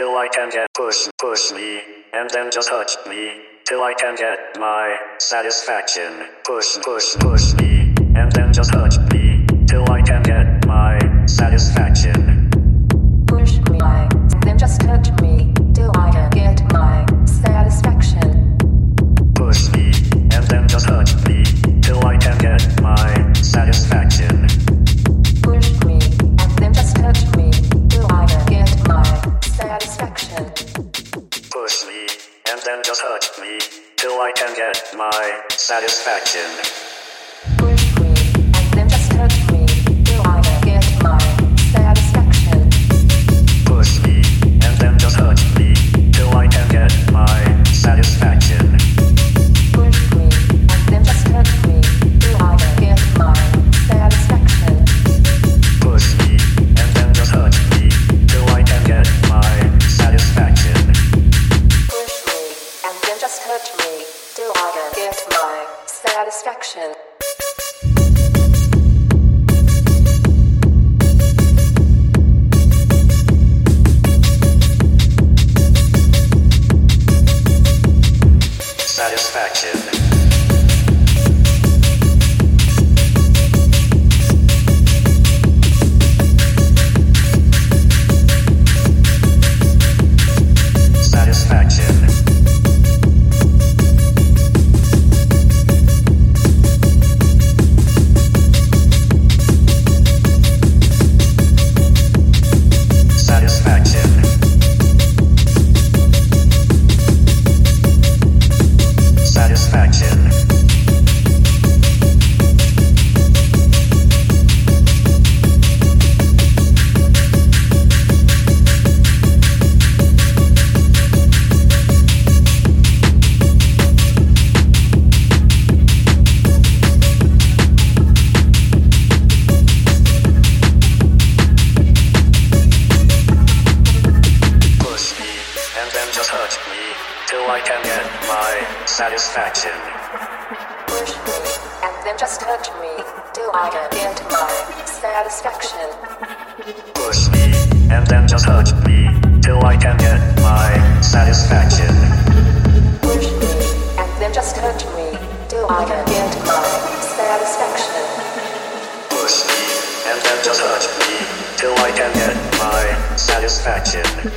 till I can get push, push me, and then just touch me, till I can get my satisfaction. Push, push, push me, and then just touch me, till I can get my satisfaction. satisfaction.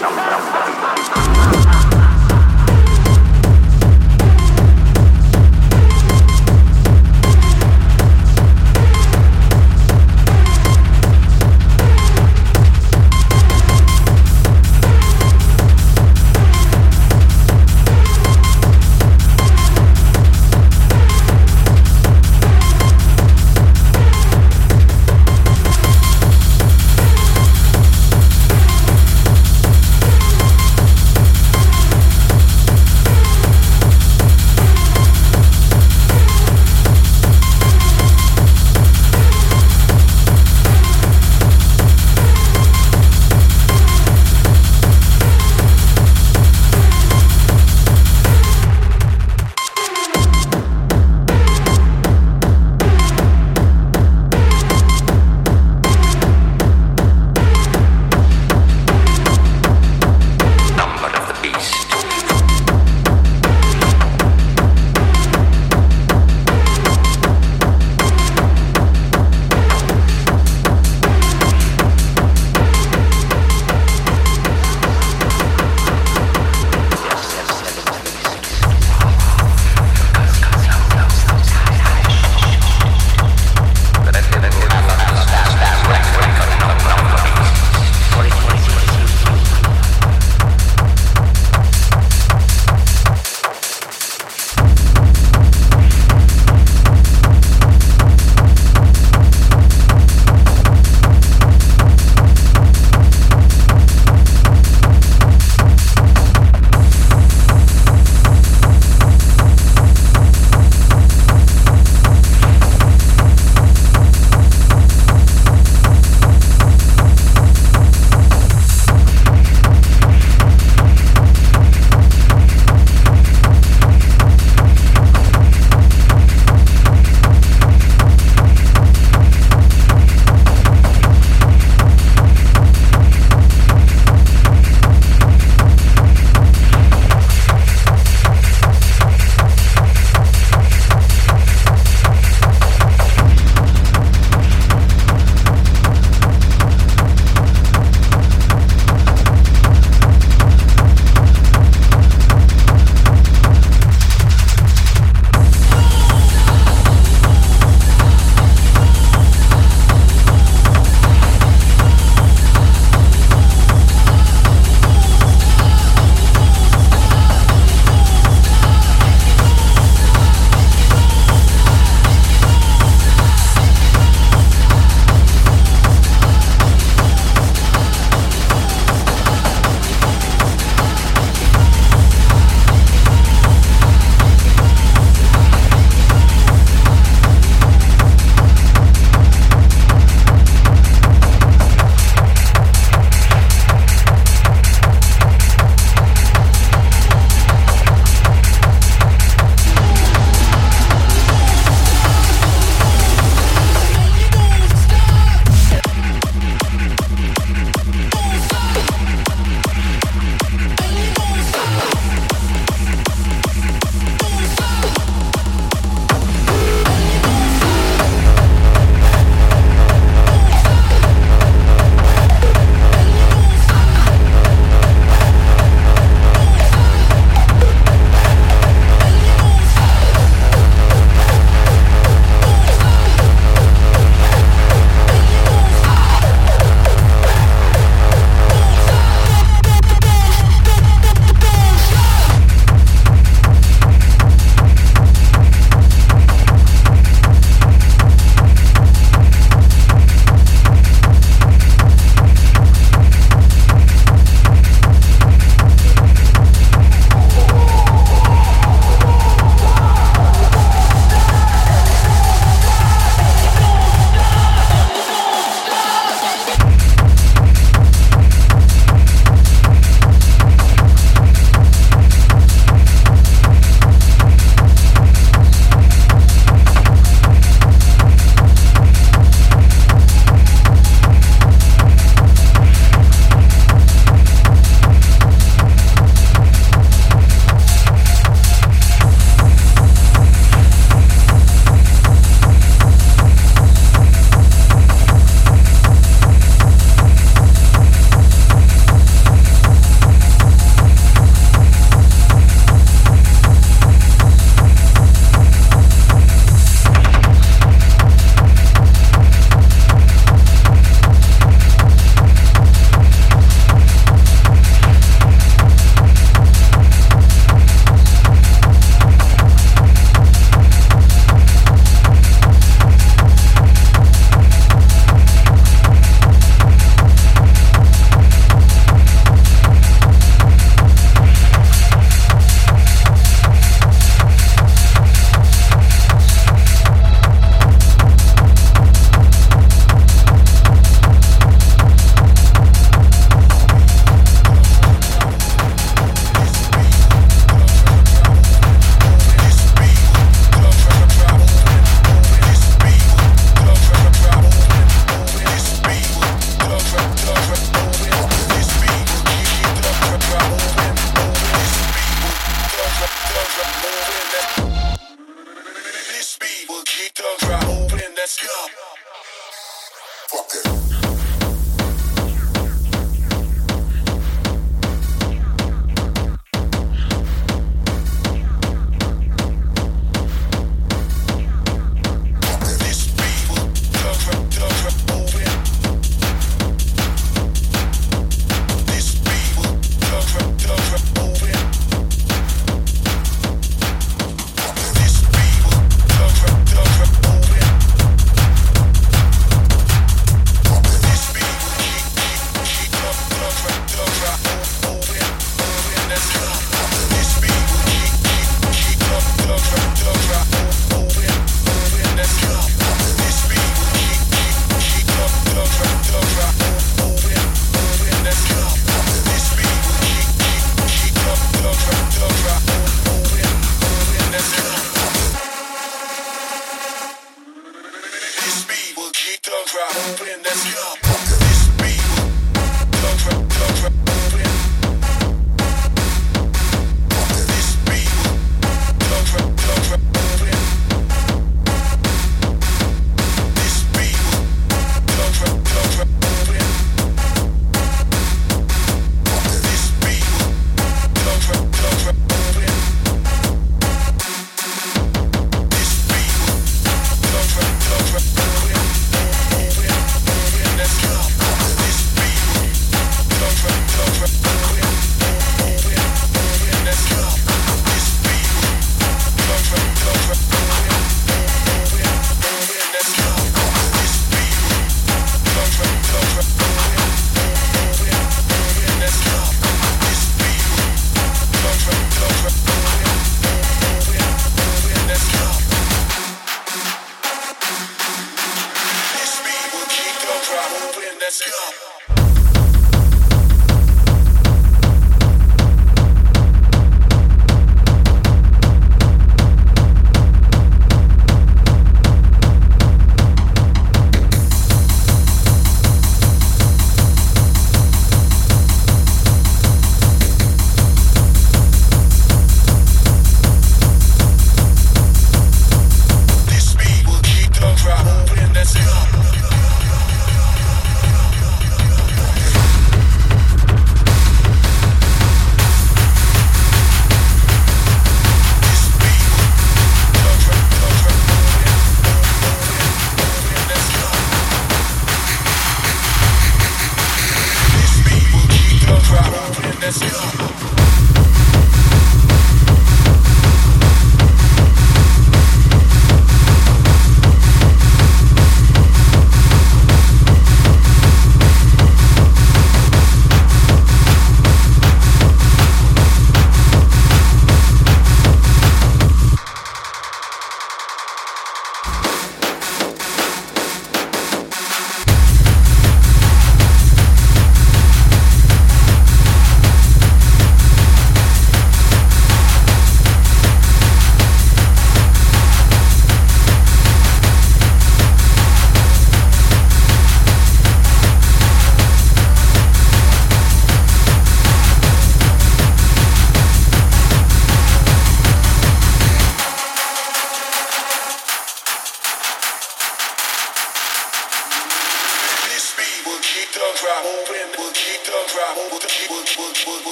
Number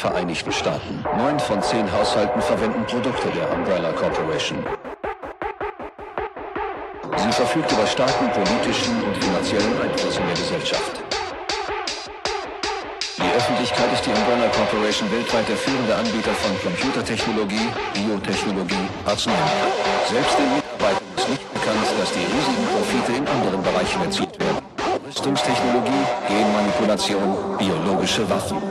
Vereinigten Staaten. Neun von zehn Haushalten verwenden Produkte der Umbrella Corporation. Sie verfügt über starken politischen und finanziellen Einfluss in der Gesellschaft. Die Öffentlichkeit ist die Umbrella Corporation weltweit der führende Anbieter von Computertechnologie, Biotechnologie, Arzneimittel. Selbst den Mitarbeitern ist nicht bekannt, dass die riesigen Profite in anderen Bereichen erzielt werden. Rüstungstechnologie, Genmanipulation, biologische Waffen.